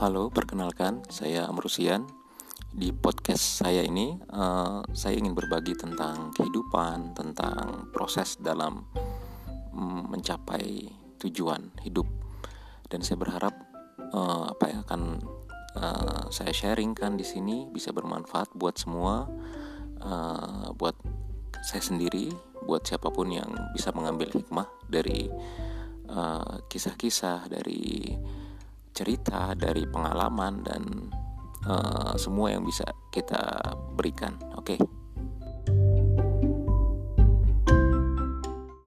Halo, perkenalkan saya Amrusian. Di podcast saya ini, uh, saya ingin berbagi tentang kehidupan, tentang proses dalam um, mencapai tujuan hidup. Dan saya berharap uh, apa yang akan uh, saya sharingkan di sini bisa bermanfaat buat semua, uh, buat saya sendiri, buat siapa pun yang bisa mengambil hikmah dari kisah-kisah, uh, dari cerita, dari pengalaman dan uh, semua yang bisa kita berikan. Oke. Okay?